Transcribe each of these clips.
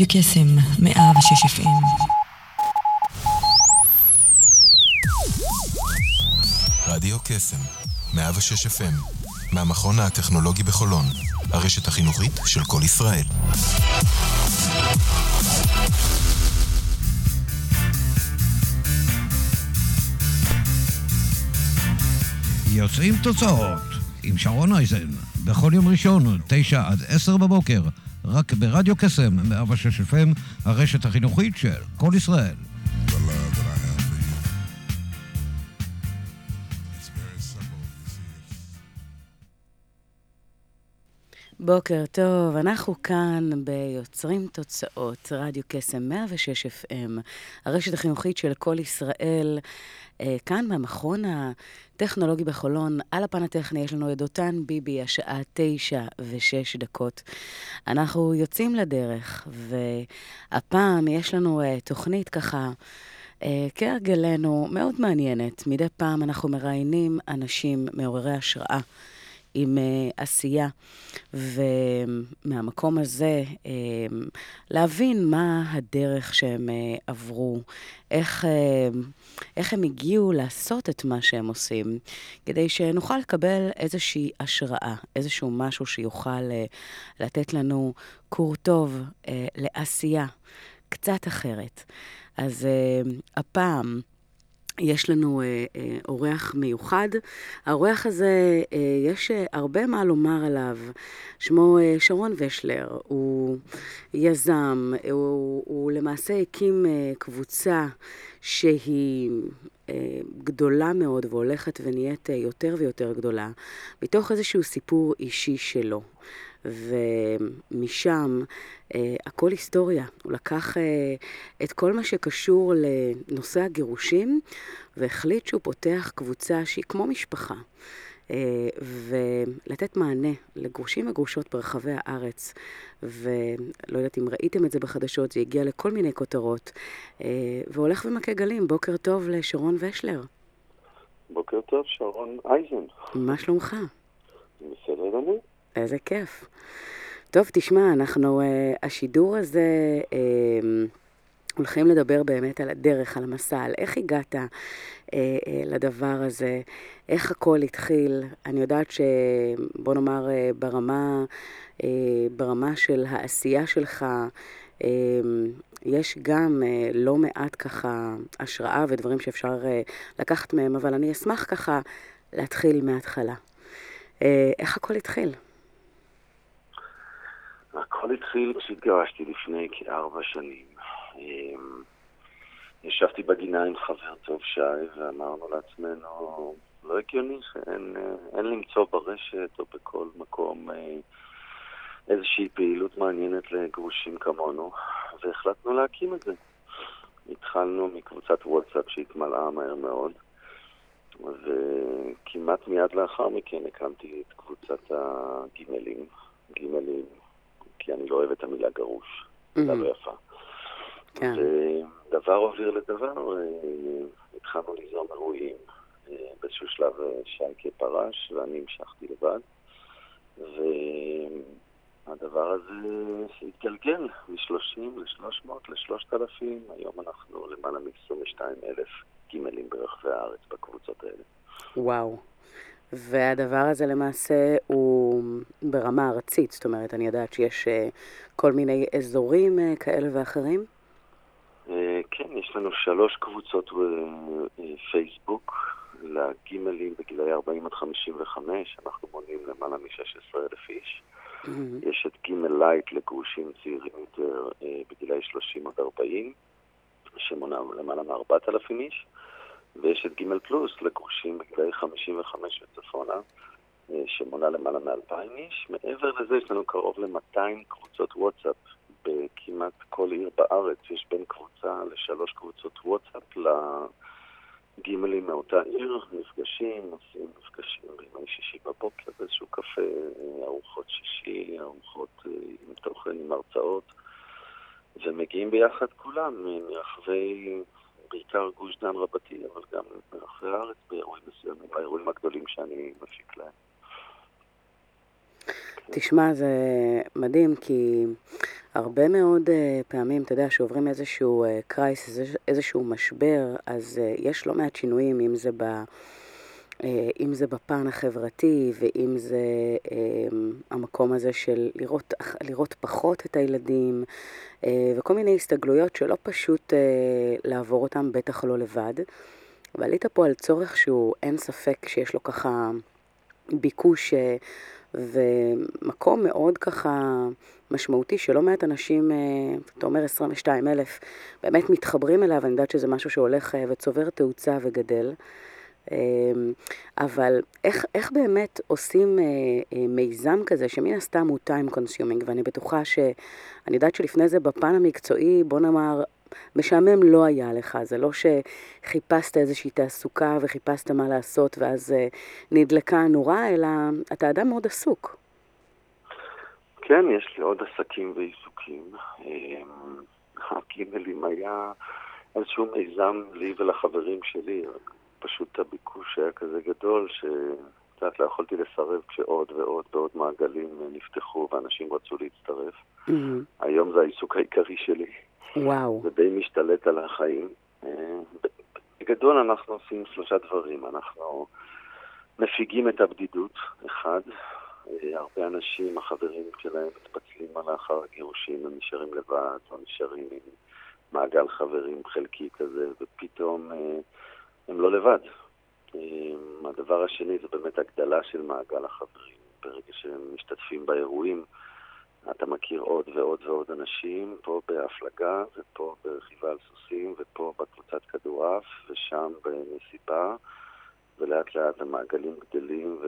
רדיו קסם, 106 FM. רדיו קסם, 106 FM, מהמכון הטכנולוגי בחולון, הרשת החינוכית של כל ישראל. יוצאים תוצאות עם שרון אייזן, בכל יום ראשון, תשע עד עשר בבוקר, רק ברדיו קסם, 106 FM, הרשת החינוכית של כל ישראל. בוקר טוב, אנחנו כאן ביוצרים תוצאות, רדיו קסם 106 FM, הרשת החינוכית של כל ישראל, כאן מהמכון הטכנולוגי בחולון, על הפן הטכני יש לנו את דותן ביבי, השעה תשע ושש דקות. אנחנו יוצאים לדרך, והפעם יש לנו אה, תוכנית ככה... אה, כהרגלנו, מאוד מעניינת. מדי פעם אנחנו מראיינים אנשים מעוררי השראה עם uh, עשייה, ומהמקום הזה uh, להבין מה הדרך שהם uh, עברו, איך, איך הם הגיעו לעשות את מה שהם עושים, כדי שנוכל לקבל איזושהי השראה, איזשהו משהו שיוכל uh, לתת לנו כור טוב uh, לעשייה קצת אחרת. אז uh, הפעם... יש לנו אה, אה, אורח מיוחד. האורח הזה, אה, יש אה, הרבה מה לומר עליו. שמו אה, שרון ושלר, הוא יזם, הוא, הוא למעשה הקים אה, קבוצה שהיא אה, גדולה מאוד והולכת ונהיית אה, יותר ויותר גדולה, מתוך איזשהו סיפור אישי שלו. ומשם אה, הכל היסטוריה. הוא לקח אה, את כל מה שקשור לנושא הגירושים והחליט שהוא פותח קבוצה שהיא כמו משפחה. אה, ולתת מענה לגרושים וגרושות ברחבי הארץ. ולא יודעת אם ראיתם את זה בחדשות, זה הגיע לכל מיני כותרות. אה, והולך ומכה גלים. בוקר טוב לשרון ושלר. בוקר טוב, שרון אייזן. מה שלומך? בסדר גמור. איזה כיף. טוב, תשמע, אנחנו, uh, השידור הזה, uh, הולכים לדבר באמת על הדרך, על המסע, על איך הגעת uh, uh, לדבר הזה, איך הכל התחיל. אני יודעת שבוא נאמר uh, ברמה, uh, ברמה של העשייה שלך, uh, יש גם uh, לא מעט ככה השראה ודברים שאפשר uh, לקחת מהם, אבל אני אשמח ככה להתחיל מההתחלה. Uh, איך הכל התחיל? הכל התחיל כשהתגרשתי לפני כארבע שנים. אמ, ישבתי בגינה עם חבר טוב שי ואמרנו לעצמנו, לא הגיוני שאין אה, למצוא ברשת או בכל מקום אה, איזושהי פעילות מעניינת לגרושים כמונו, והחלטנו להקים את זה. התחלנו מקבוצת וואטסאפ שהתמלאה מהר מאוד, וכמעט מיד לאחר מכן הקמתי את קבוצת הגימלים, גימלים, כי אני לא אוהב את המילה גרוש, מילה לא יפה. כן. ודבר הוביל לדבר, אה, התחלנו ליזום אירועים. אה, באיזשהו שלב אה, שייקה פרש ואני המשכתי לבד. והדבר הזה התגלגל מ-30 ל-300 ל-3,000, היום אנחנו למעלה מ-22 אלף גימלים ברחבי הארץ בקבוצות האלה. וואו. והדבר הזה למעשה הוא ברמה ארצית, זאת אומרת, אני יודעת שיש אה, כל מיני אזורים אה, כאלה ואחרים. אה, כן, יש לנו שלוש קבוצות אה, פייסבוק לגימלים בגילאי 40 עד 55, אנחנו מונים למעלה מ-16 אלף איש. יש את גימל לייט לגרושים צעירים יותר בגילאי 30 עד 40, שמונה למעלה מ-4,000 איש. ויש את גימל פלוס לגרושים בגילאי 55 וצפונה, אה, שמונה למעלה מ-2,000 איש. מעבר לזה יש לנו קרוב ל-200 קבוצות וואטסאפ בכמעט כל עיר בארץ. יש בין קבוצה לשלוש קבוצות וואטסאפ לגימלים מאותה עיר, נפגשים, עושים מפגשים בימי שישי בבוקר באיזשהו קפה, אה, ארוחות שישי, ארוחות אה, עם תוכן, עם הרצאות, ומגיעים ביחד כולם מרחבי... בעיקר גוש דן רבתי, אבל גם ברחבי הארץ באירועים מסוימים, באירועים הגדולים שאני מפיק להם. תשמע, זה מדהים, כי הרבה מאוד uh, פעמים, אתה יודע, שעוברים איזשהו קרייס, uh, איזשהו משבר, אז uh, יש לא מעט שינויים, אם זה, ב, uh, אם זה בפן החברתי, ואם זה uh, המקום הזה של לראות, לראות פחות את הילדים, uh, וכל מיני הסתגלויות שלא פשוט לעבור אותם, בטח לא לבד. ועלית פה על צורך שהוא, אין ספק שיש לו ככה ביקוש ומקום מאוד ככה משמעותי, שלא מעט אנשים, אתה אומר 22 אלף, באמת מתחברים אליו, אני יודעת שזה משהו שהולך וצובר תאוצה וגדל. אבל איך, איך באמת עושים מיזם כזה, שמן הסתם הוא time consuming, ואני בטוחה ש... אני יודעת שלפני זה בפן המקצועי, בוא נאמר, משעמם לא היה לך, זה לא שחיפשת איזושהי תעסוקה וחיפשת מה לעשות ואז uh, נדלקה הנורה, אלא אתה אדם מאוד עסוק. כן, יש לי עוד עסקים ועיסוקים. אמ, הגימלים היה איזשהו מיזם לי ולחברים שלי, פשוט הביקוש היה כזה גדול ש... את יודעת, לא יכולתי לסרב כשעוד ועוד ועוד מעגלים נפתחו ואנשים רצו להצטרף. Mm-hmm. היום זה העיסוק העיקרי שלי. וואו. זה די משתלט על החיים. אה, בגדול אנחנו עושים שלושה דברים. אנחנו מפיגים את הבדידות, אחד. אה, הרבה אנשים, החברים שלהם מתפצלים לאחר הגירושים, הם נשארים לבד או נשארים עם מעגל חברים חלקי כזה, ופתאום אה, הם לא לבד. הדבר השני זה באמת הגדלה של מעגל החברים. ברגע שהם משתתפים באירועים, אתה מכיר עוד ועוד ועוד אנשים, פה בהפלגה, ופה ברכיבה על סוסים, ופה בקבוצת כדורעף, ושם במסיבה, ולאט לאט המעגלים גדלים,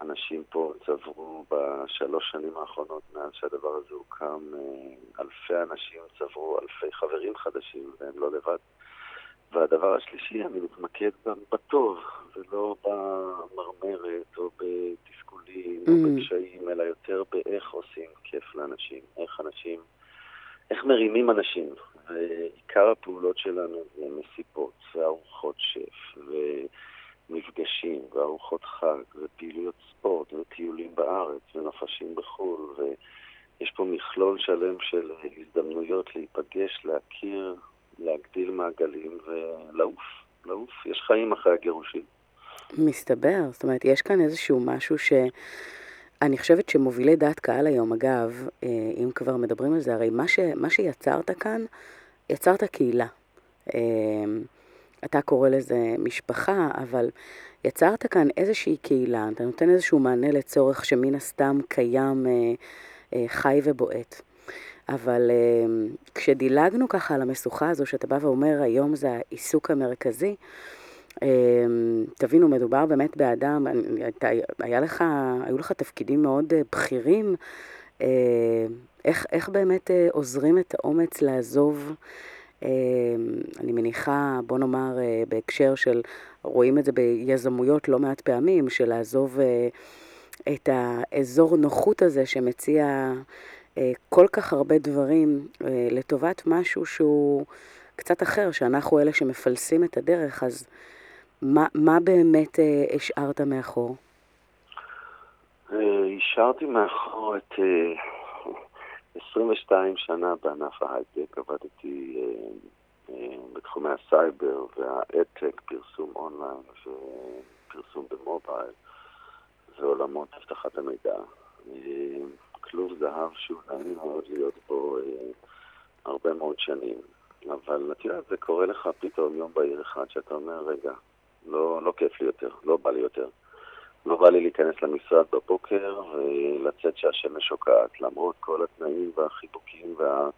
ואנשים פה צברו בשלוש שנים האחרונות, מאז שהדבר הזה הוקם, אה, אלפי אנשים צברו אלפי חברים חדשים, והם לא לבד. והדבר השלישי, אני מתמקד בטוב, ולא במרמרת או בתסכולים mm. או בקשיים, אלא יותר באיך עושים כיף לאנשים, איך אנשים, איך מרימים אנשים. ועיקר הפעולות שלנו זה מסיבות וארוחות שף ומפגשים וארוחות חג ופעילויות ספורט וטיולים בארץ ונופשים בחו"ל ויש פה מכלול שלם של הזדמנויות להיפגש, להכיר, להגדיל מעגלים ולעוף, לעוף. יש חיים אחרי הגירושים. מסתבר, זאת אומרת, יש כאן איזשהו משהו ש... אני חושבת שמובילי דעת קהל היום, אגב, אה, אם כבר מדברים על זה, הרי מה, ש... מה שיצרת כאן, יצרת קהילה. אה, אתה קורא לזה משפחה, אבל יצרת כאן איזושהי קהילה, אתה נותן איזשהו מענה לצורך שמן הסתם קיים, אה, חי ובועט. אבל uh, כשדילגנו ככה על המשוכה הזו, שאתה בא ואומר, היום זה העיסוק המרכזי, uh, תבינו, מדובר באמת באדם, היה לך, היו לך תפקידים מאוד uh, בכירים, uh, איך, איך באמת uh, עוזרים את האומץ לעזוב, אני מניחה, בוא נאמר, בהקשר של, רואים את זה ביזמויות לא מעט פעמים, של לעזוב את האזור נוחות הזה שמציע... אה, כל כך הרבה דברים אה, לטובת משהו שהוא קצת אחר, שאנחנו אלה שמפלסים את הדרך, אז מה, מה באמת אה, השארת מאחור? השארתי מאחור את 22 שנה בענף ההייטק, עבדתי בתחומי הסייבר וה adtech, פרסום אונליין ופרסום במובייל ועולמות אבטחת המידע. כלוב זהב שהוא נעים מאוד להיות בו אה, הרבה מאוד שנים. אבל את יודעת, זה קורה לך פתאום יום בהיר אחד שאתה אומר, רגע, לא, לא כיף לי יותר, לא בא לי יותר. לא בא לי להיכנס למשרד בבוקר ולצאת שהשמש שוקעת, למרות כל התנאים והחיבוקים וה...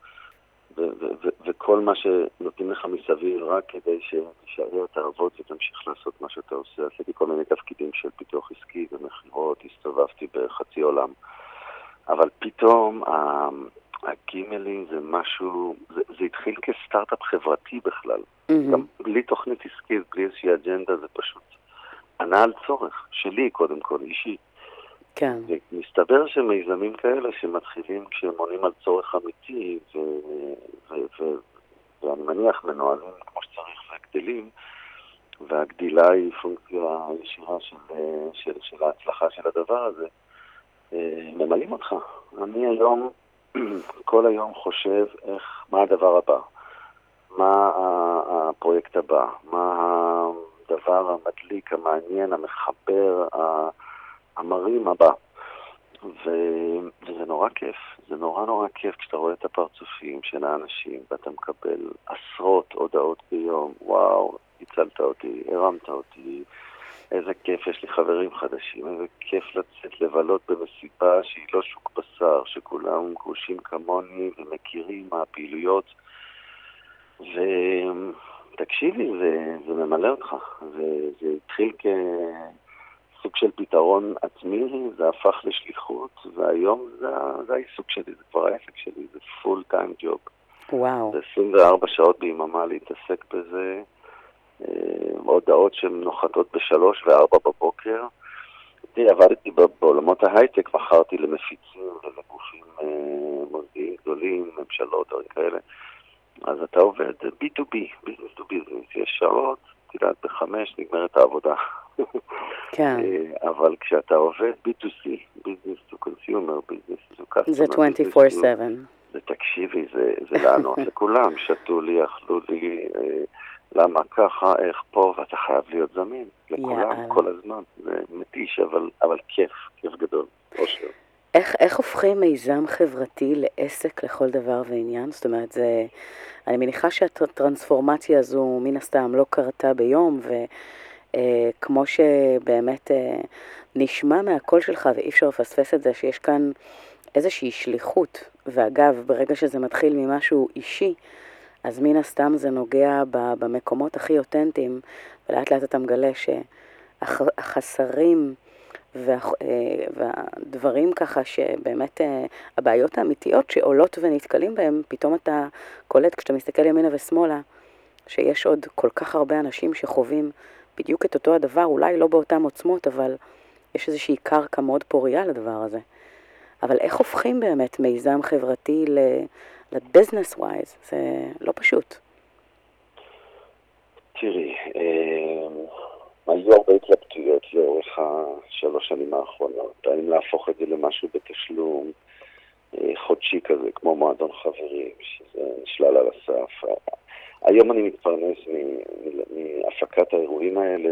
וכל מה שנותנים לך מסביב רק כדי שתישאר תעבוד ותמשיך לעשות מה שאתה עושה. עשיתי כל מיני תפקידים של פיתוח עסקי ומכירות, הסתובבתי בחצי עולם. אבל פתאום הגימלים זה משהו, זה, זה התחיל כסטארט-אפ חברתי בכלל. Mm-hmm. גם בלי תוכנית עסקית, בלי איזושהי אג'נדה, זה פשוט ענה על צורך, שלי קודם כל, אישי. כן. ומסתבר שמיזמים כאלה שמתחילים כשהם עונים על צורך אמיתי, ו, ו, ו, ואני מניח מנוהלים כמו שצריך וגדלים, והגדילה היא פונקציה ישירה של, של, של ההצלחה של הדבר הזה. ממלאים אותך. אני היום כל היום חושב איך, מה הדבר הבא, מה הפרויקט הבא, מה הדבר המדליק, המעניין, המחבר, המרים הבא. ו- וזה נורא כיף, זה נורא נורא כיף כשאתה רואה את הפרצופים של האנשים ואתה מקבל עשרות הודעות ביום, וואו, הצלת אותי, הרמת אותי, איזה כיף, יש לי חברים חדשים, איזה כיף לצאת לבלות במסיבה שהיא לא שוק בשר, שכולם גרושים כמוני ומכירים מה הפעילויות. ותקשיבי, זה, זה ממלא אותך. זה, זה התחיל כסוג של פתרון עצמי, זה הפך לשליחות, והיום זה, זה העיסוק שלי, זה כבר העסק שלי, זה פול טיים ג'וב. וואו. זה 24 שעות ביממה להתעסק בזה, הודעות שהן נוחתות בשלוש וארבע בבוקר. תראי, עבדתי בעולמות ההייטק, מכרתי למפיצים ולגופים אה, מוסדיים גדולים, ממשלות, דברים כאלה. אז אתה עובד B2B, business to business, יש שעות, את יודעת, בחמש נגמרת העבודה. כן. אה, אבל כשאתה עובד B2C, business to consumer, business to customer, זה business 24/7. זה תקשיבי, זה, זה לענות לכולם, שתו לי, אכלו לי, אה, למה ככה, איך פה, ואתה חייב להיות זמין לכולם יאללה. כל הזמן. זה מתיש, אבל, אבל כיף, כיף גדול. אושר. איך, איך הופכים מיזם חברתי לעסק לכל דבר ועניין? זאת אומרת, זה... אני מניחה שהטרנספורמציה הזו מן הסתם לא קרתה ביום, וכמו שבאמת אה, נשמע מהקול שלך, ואי אפשר לפספס את זה, שיש כאן איזושהי שליחות. ואגב, ברגע שזה מתחיל ממשהו אישי, אז מן הסתם זה נוגע במקומות הכי אותנטיים, ולאט לאט אתה מגלה שהחסרים וה, אה, והדברים ככה שבאמת אה, הבעיות האמיתיות שעולות ונתקלים בהם, פתאום אתה קולט כשאתה מסתכל ימינה ושמאלה, שיש עוד כל כך הרבה אנשים שחווים בדיוק את אותו הדבר, אולי לא באותן עוצמות, אבל יש איזושהי קרקע מאוד פורייה לדבר הזה. אבל איך הופכים באמת מיזם חברתי לביזנס ווייז? זה לא פשוט. תראי, אה, היו הרבה התלבטויות לאורך השלוש שנים האחרונות, האם להפוך את זה למשהו בתשלום אה, חודשי כזה, כמו מועדון חברים, שזה נשלל על הסף. היום אני מתפרנס מהפקת האירועים האלה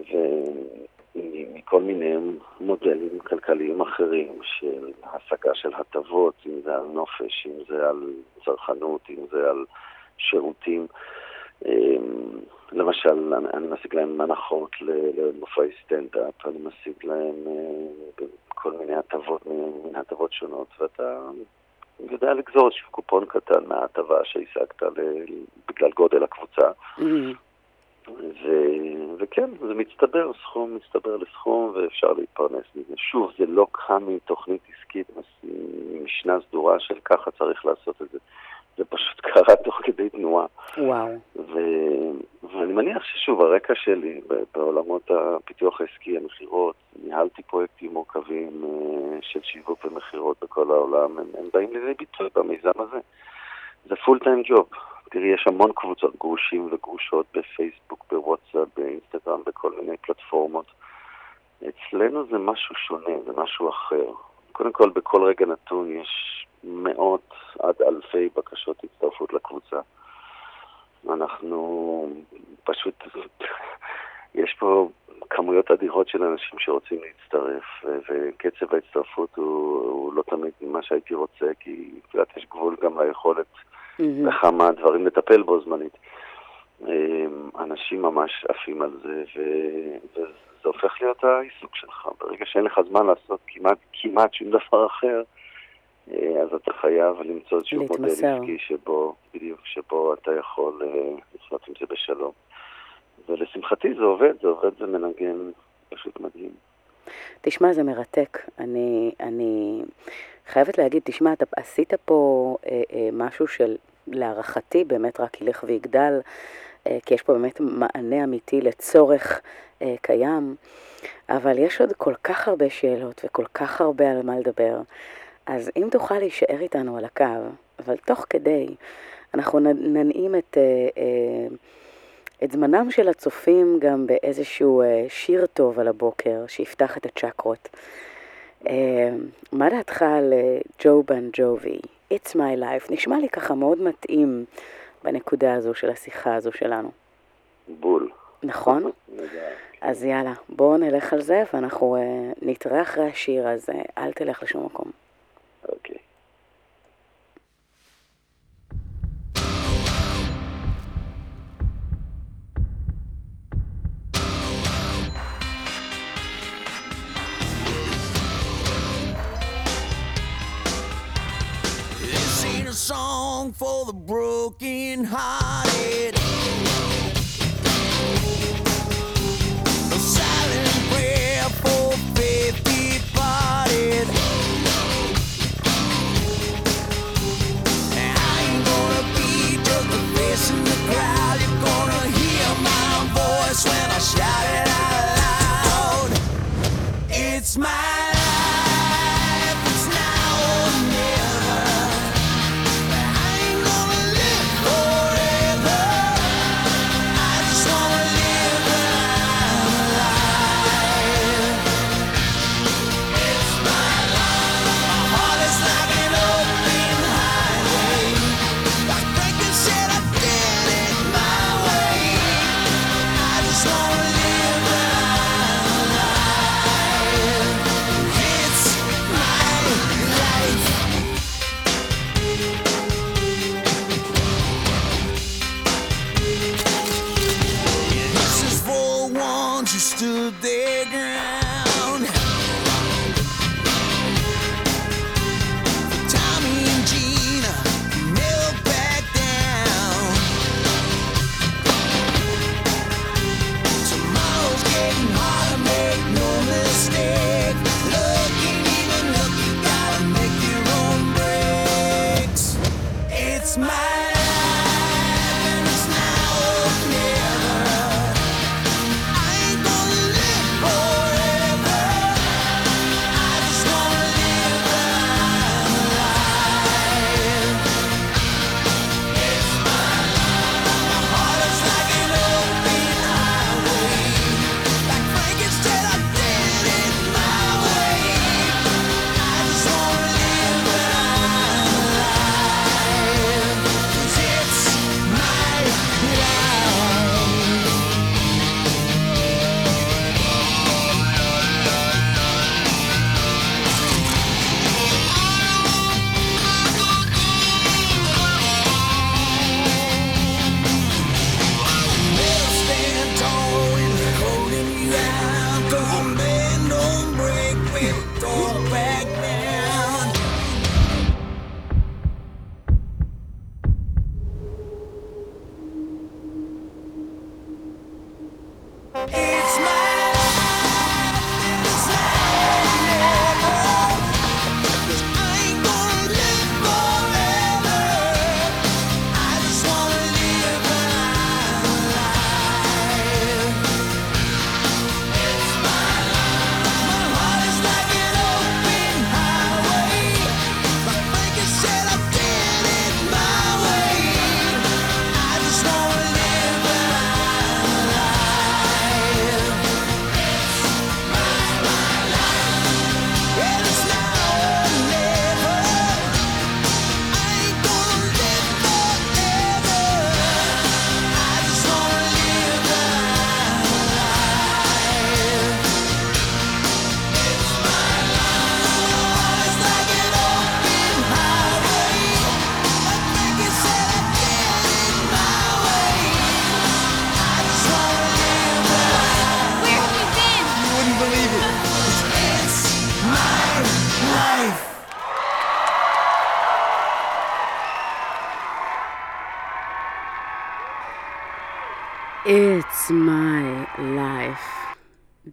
ו- ומכל מיני מודלים כלכליים אחרים של השגה של הטבות, אם זה על נופש, אם זה על צרכנות, אם זה על שירותים. אמ, למשל, אני, משיג להם הנחות למופעי סטנדאפ, אני משיג להם אה, כל מיני הטבות, מן הטבות שונות, ואתה יודע לגזור איזשהו קופון קטן מההטבה שהשגת בגלל גודל הקבוצה. ו... וכן, זה מצטבר, סכום מצטבר לסכום ואפשר להתפרנס מזה. שוב, זה לא קם מתוכנית עסקית, משנה סדורה של ככה צריך לעשות את זה. זה פשוט קרה תוך כדי תנועה. וואו. ו... ואני מניח ששוב, הרקע שלי בעולמות הפיתוח העסקי, המכירות, ניהלתי פרויקטים מורכבים אה, של שיווק ומכירות בכל העולם, הם, הם באים לידי ביטוי במיזם הזה. זה פול טיים ג'וב. תראי, יש המון קבוצות גרושים וגרושות בפייסבוק, בוואטסאפ, באינסטגרם, בכל מיני פלטפורמות. אצלנו זה משהו שונה, זה משהו אחר. קודם כל, בכל רגע נתון יש מאות עד אלפי בקשות הצטרפות לקבוצה. אנחנו פשוט, יש פה כמויות אדירות של אנשים שרוצים להצטרף, וקצב ההצטרפות הוא, הוא לא תמיד מה שהייתי רוצה, כי את יודעת, יש גבול גם ליכולת מהמם. בכמה דברים לטפל בו זמנית. אמ, אנשים ממש עפים על זה, ו- וזה הופך להיות העיסוק שלך. ברגע שאין לך זמן לעשות כמעט, כמעט שום דבר אחר, אה, אז אתה חייב למצוא איזשהו מודל. עסקי שבו, בדיוק, שבו אתה יכול אה, לחיות עם זה בשלום. ולשמחתי זה עובד, זה עובד ומנגן פשוט מדהים. תשמע, זה מרתק. אני, אני חייבת להגיד, תשמע, אתה עשית פה אה, אה, משהו של, להערכתי, באמת רק ילך ויגדל, אה, כי יש פה באמת מענה אמיתי לצורך אה, קיים, אבל יש עוד כל כך הרבה שאלות וכל כך הרבה על מה לדבר. אז אם תוכל להישאר איתנו על הקו, אבל תוך כדי, אנחנו ננעים את... אה, אה, את זמנם של הצופים גם באיזשהו אה, שיר טוב על הבוקר, שיפתח את הצ'קרות. אמ, מה דעתך על אה, ג'ו בן ג'ובי? It's my life. נשמע לי ככה מאוד מתאים בנקודה הזו של השיחה הזו שלנו. בול. נכון? אז יאללה, בואו נלך על זה ואנחנו אה, נתראה אחרי השיר, הזה. אה, אל תלך לשום מקום. the broken heart.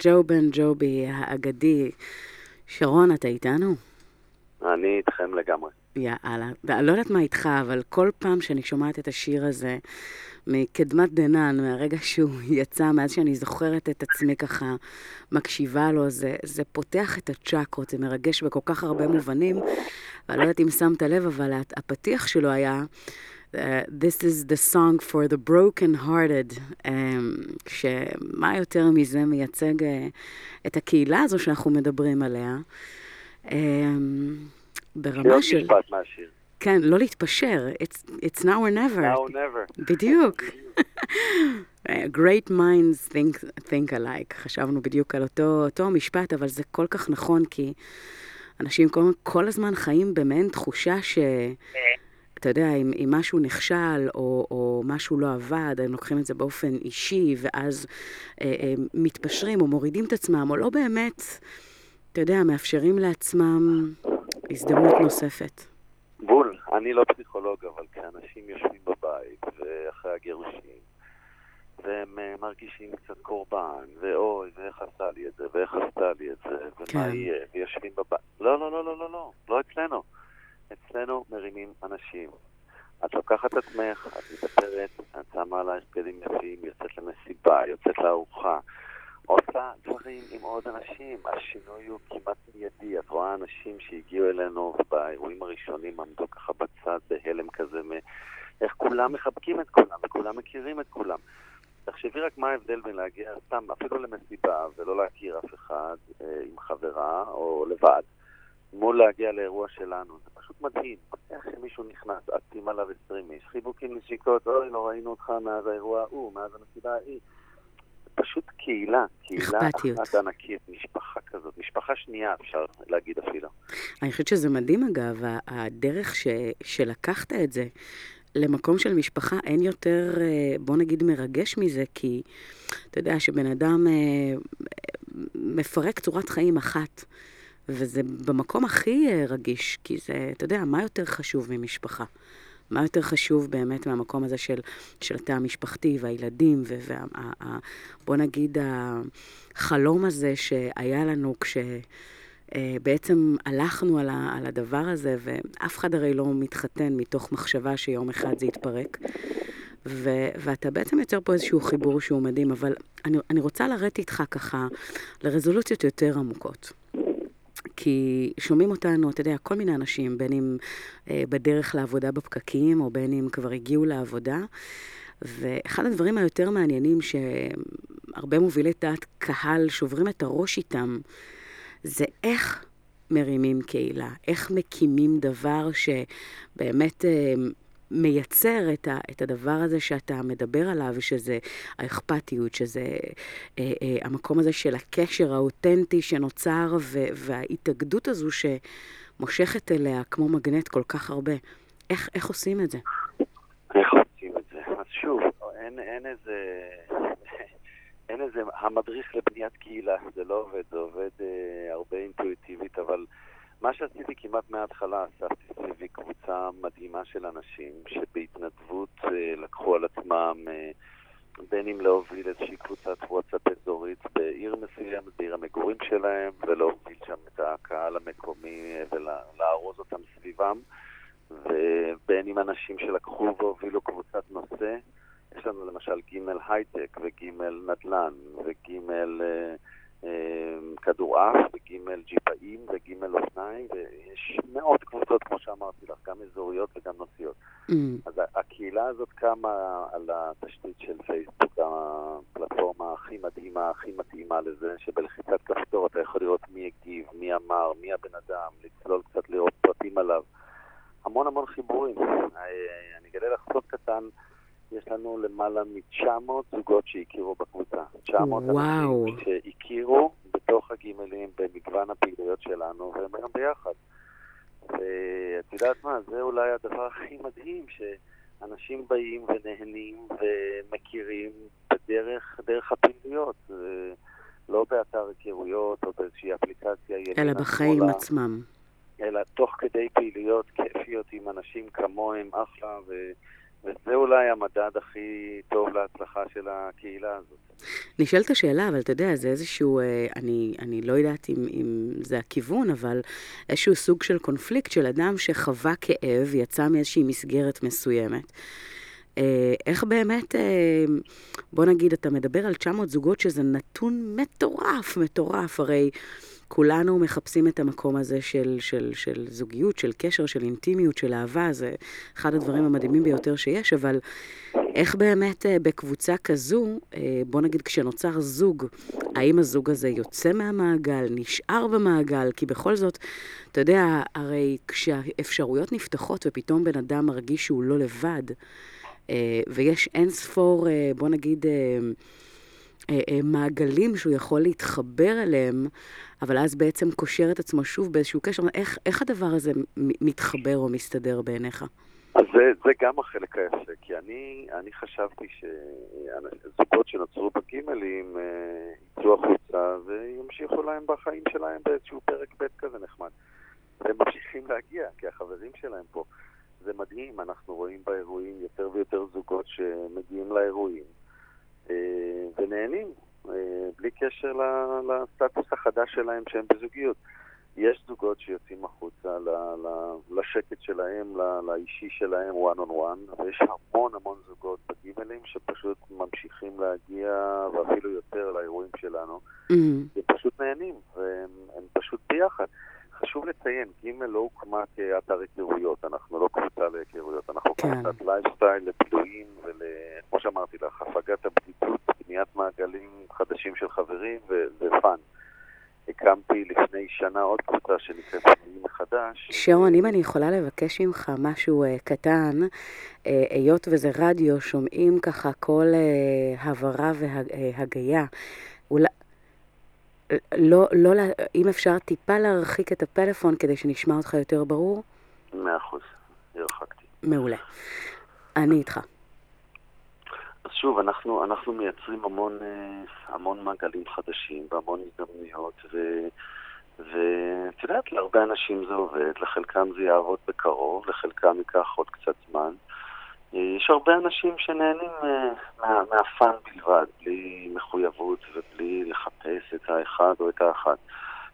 ג'ו בן ג'ובי האגדי. שרון, אתה איתנו? אני איתכם לגמרי. יאללה. לא יודעת מה איתך, אבל כל פעם שאני שומעת את השיר הזה, מקדמת דנן, מהרגע שהוא יצא, מאז שאני זוכרת את עצמי ככה מקשיבה לו, זה, זה פותח את הצ'קרות, זה מרגש בכל כך הרבה מובנים. ואני לא יודעת אם שמת לב, אבל הפתיח שלו היה Uh, this is the song for the broken hearted, um, שמה יותר מזה מייצג uh, את הקהילה הזו שאנחנו מדברים עליה, um, ברמה של... להיות משפט מהשיר. כן, לא להתפשר, it's, it's now or never. now or never. בדיוק. Uh, great minds think, think alike. חשבנו בדיוק על אותו, אותו משפט, אבל זה כל כך נכון, כי אנשים כל, כל הזמן חיים במעין תחושה ש... כן. אתה יודע, אם, אם משהו נכשל או, או משהו לא עבד, הם לוקחים את זה באופן אישי, ואז אה, אה, מתפשרים או מורידים את עצמם, או לא באמת, אתה יודע, מאפשרים לעצמם הזדמנות נוספת. בול, אני לא פסיכולוג, אבל כשאנשים יושבים בבית ואחרי הגירושים, והם אה, מרגישים קצת קורבן, ואוי, ואיך עשה לי את זה, ואיך עשתה לי את זה, ומה כן. יהיה, ויושבים בבית. לא, לא, לא, לא, לא, לא, לא אצלנו. אצלנו מרימים אנשים. את לוקחת עצמך, את מדברת, את שמה עלייך בגדים יפים, יוצאת למסיבה, יוצאת לארוחה, עושה דברים עם עוד אנשים. השינוי הוא כמעט מיידי. את רואה אנשים שהגיעו אלינו ובאירועים הראשונים עמדו ככה בצד בהלם כזה, איך כולם מחבקים את כולם וכולם מכירים את כולם. תחשבי רק מה ההבדל בין להגיע סתם, אפילו למסיבה, ולא להכיר אף אחד אה, עם חברה או לבד, מול להגיע לאירוע שלנו. זה פשוט מדהים. איך שמישהו נכנס, עטים עליו 20 איש, חיבוקים נשיקות, אוי, לא ראינו אותך מאז האירוע ההוא, מאז המסיבה ההיא. פשוט קהילה, קהילה אכפתיות. אחת ענקית, משפחה כזאת, משפחה שנייה אפשר להגיד אפילו. אני חושבת שזה מדהים, אגב, הדרך ש, שלקחת את זה למקום של משפחה, אין יותר, אה, בוא נגיד, מרגש מזה, כי אתה יודע שבן אדם אה, מפרק צורת חיים אחת, וזה במקום הכי אה, רגיש, כי זה, אתה יודע, מה יותר חשוב ממשפחה? מה יותר חשוב באמת מהמקום הזה של, של התא המשפחתי והילדים, ובוא נגיד החלום הזה שהיה לנו כש... אה, בעצם הלכנו על, ה, על הדבר הזה, ואף אחד הרי לא מתחתן מתוך מחשבה שיום אחד זה יתפרק. ו, ואתה בעצם יוצר פה איזשהו חיבור שהוא מדהים, אבל אני, אני רוצה לרדת איתך ככה לרזולוציות יותר עמוקות. כי שומעים אותנו, אתה יודע, כל מיני אנשים, בין אם אה, בדרך לעבודה בפקקים, או בין אם כבר הגיעו לעבודה. ואחד הדברים היותר מעניינים שהרבה מובילי דעת קהל שוברים את הראש איתם, זה איך מרימים קהילה, איך מקימים דבר שבאמת אה, מייצר את, ה, את הדבר הזה שאתה מדבר עליו, שזה האכפתיות, שזה אה, אה, המקום הזה של הקשר האותנטי שנוצר, ו, וההתאגדות הזו שמושכת אליה כמו מגנט כל כך הרבה. איך, איך עושים את זה? איך עושים את זה? אז שוב, אין, אין איזה... אין איזה המדריך לבניית קהילה, זה לא עובד, זה עובד אה, הרבה אינטואיטיבית, אבל מה שעשיתי כמעט מההתחלה, אספתי סביבי קבוצה מדהימה של אנשים שבהתנדבות אה, לקחו על עצמם אה, בין אם להוביל איזושהי קבוצת וואטסאפ אזורית בעיר מסוימת, בעיר המגורים שלהם, ולהוביל שם את הקהל המקומי אה, ולארוז אותם סביבם, ובין אם אנשים שלקחו והובילו קבוצת נושא. יש לנו למשל ג' הייטק וג' נדל"ן וג' אה, כדורעף וג' ג'יפאים וג' אופניים ויש מאות קבוצות כמו שאמרתי לך, גם אזוריות וגם נושאיות. Mm, אז הקהילה הזאת קמה על התשתית של פייסבוק, הפלטפורמה הכי מדהימה, הכי מתאימה לזה, שבלחיצת כפתור אתה יכול לראות מי הגיב, מי אמר, מי הבן אדם, לצלול קצת לראות פרטים עליו. המון המון חיבורים. אה, אני אגלה לך סוד קטן, יש לנו למעלה מ-900 זוגות שהכירו בקבוצה. 900 וואו. אנשים שהכירו בתוך הגימלים במגוון הפעילויות שלנו, והם היום ביחד. ואת יודעת מה, זה אולי הדבר הכי מדהים, שאנשים באים ונהנים ומכירים בדרך, דרך הפעילויות. לא באתר היכרויות או באיזושהי אפליקציה ימינה אלא בחיים שמאלה. עצמם. אלא תוך כדי פעילויות כיפיות עם אנשים כמוהם, אחלה, ו... וזה אולי המדד הכי טוב להצלחה של הקהילה הזאת. נשאלת השאלה, אבל אתה יודע, זה איזשהו, אה, אני, אני לא יודעת אם, אם זה הכיוון, אבל איזשהו סוג של קונפליקט של אדם שחווה כאב, יצא מאיזושהי מסגרת מסוימת. אה, איך באמת, אה, בוא נגיד, אתה מדבר על 900 זוגות שזה נתון מטורף, מטורף, הרי... כולנו מחפשים את המקום הזה של, של, של זוגיות, של קשר, של אינטימיות, של אהבה, זה אחד הדברים המדהימים ביותר שיש, אבל איך באמת אה, בקבוצה כזו, אה, בוא נגיד כשנוצר זוג, האם הזוג הזה יוצא מהמעגל, נשאר במעגל? כי בכל זאת, אתה יודע, הרי כשהאפשרויות נפתחות ופתאום בן אדם מרגיש שהוא לא לבד, אה, ויש אין ספור, בוא נגיד, מעגלים שהוא יכול להתחבר אליהם, אבל אז בעצם קושר את עצמו שוב באיזשהו קשר. איך, איך הדבר הזה מתחבר או מסתדר בעיניך? אז זה, זה גם החלק היפה, כי אני, אני חשבתי שזוגות שנוצרו בגימלים אה, יצאו החוצה וימשיכו להם בחיים שלהם באיזשהו פרק ב' כזה נחמד. והם ממשיכים להגיע, כי החברים שלהם פה. זה מדהים, אנחנו רואים באירועים יותר ויותר זוגות שמגיעים לאירועים אה, ונהנים, בלי קשר לסטטוס החדש שלהם שהם בזוגיות. יש זוגות שיוצאים החוצה לשקט שלהם, לאישי שלהם, one on one, ויש המון המון זוגות בגימלים שפשוט ממשיכים להגיע, ואפילו יותר לאירועים שלנו, אמ, ופשוט נהנים, והם הם פשוט ביחד. חשוב לציין, גימל לא הוקמה כאתר היכרויות, אנחנו לא קבוצה להיכרויות, אנחנו כן. קבוצת לייפסטייל לבילויים וכמו שאמרתי לך, הפגת הבדידות, בניית מעגלים חדשים של חברים ו- ו fun. הקמתי לפני שנה עוד קבוצה שנקראת בנויים מחדש. שרון, אם אני יכולה לבקש ממך משהו אה, קטן, אה, היות וזה רדיו, שומעים ככה כל אה, הברה והגה. אולי... לא, לא, אם אפשר טיפה להרחיק את הפלאפון כדי שנשמע אותך יותר ברור, מאה אחוז, הרחקתי. מעולה. אני איתך. אז שוב, אנחנו, אנחנו מייצרים המון, אה, המון מעגלים חדשים והמון הזדמנויות, ואת יודעת, להרבה אנשים זה עובד, לחלקם זה יעבוד בקרוב, לחלקם ייקח עוד קצת זמן. יש הרבה אנשים שנהנים אה, מה, מהפאן בלבד, בלי מחויבות ובלי לחפש את האחד או את האחת.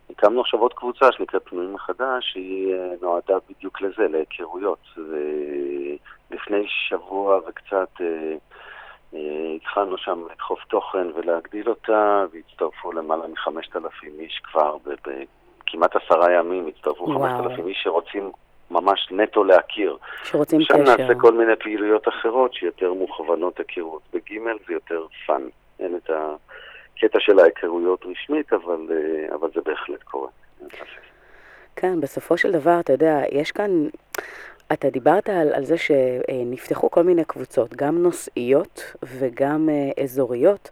הקמנו עכשיו עוד קבוצה שנקראת פנויים מחדש, שהיא אה, נועדה בדיוק לזה, להיכרויות. ולפני שבוע וקצת אה, התחלנו שם לדחוף תוכן ולהגדיל אותה, והצטרפו למעלה מחמשת אלפים איש כבר, בכמעט עשרה ימים הצטרפו. חמשת אלפים איש שרוצים ממש נטו להכיר. שרוצים שם קשר. נעשה כל מיני פעילויות אחרות שיותר מוכוונות היכרות. בגימל זה יותר fun. אין את הקטע של ההיכרויות רשמית, אבל, אה, אבל זה בהחלט קורה. כן, בסופו של דבר, אתה יודע, יש כאן, אתה דיברת על, על זה שנפתחו כל מיני קבוצות, גם נושאיות וגם אה, אזוריות,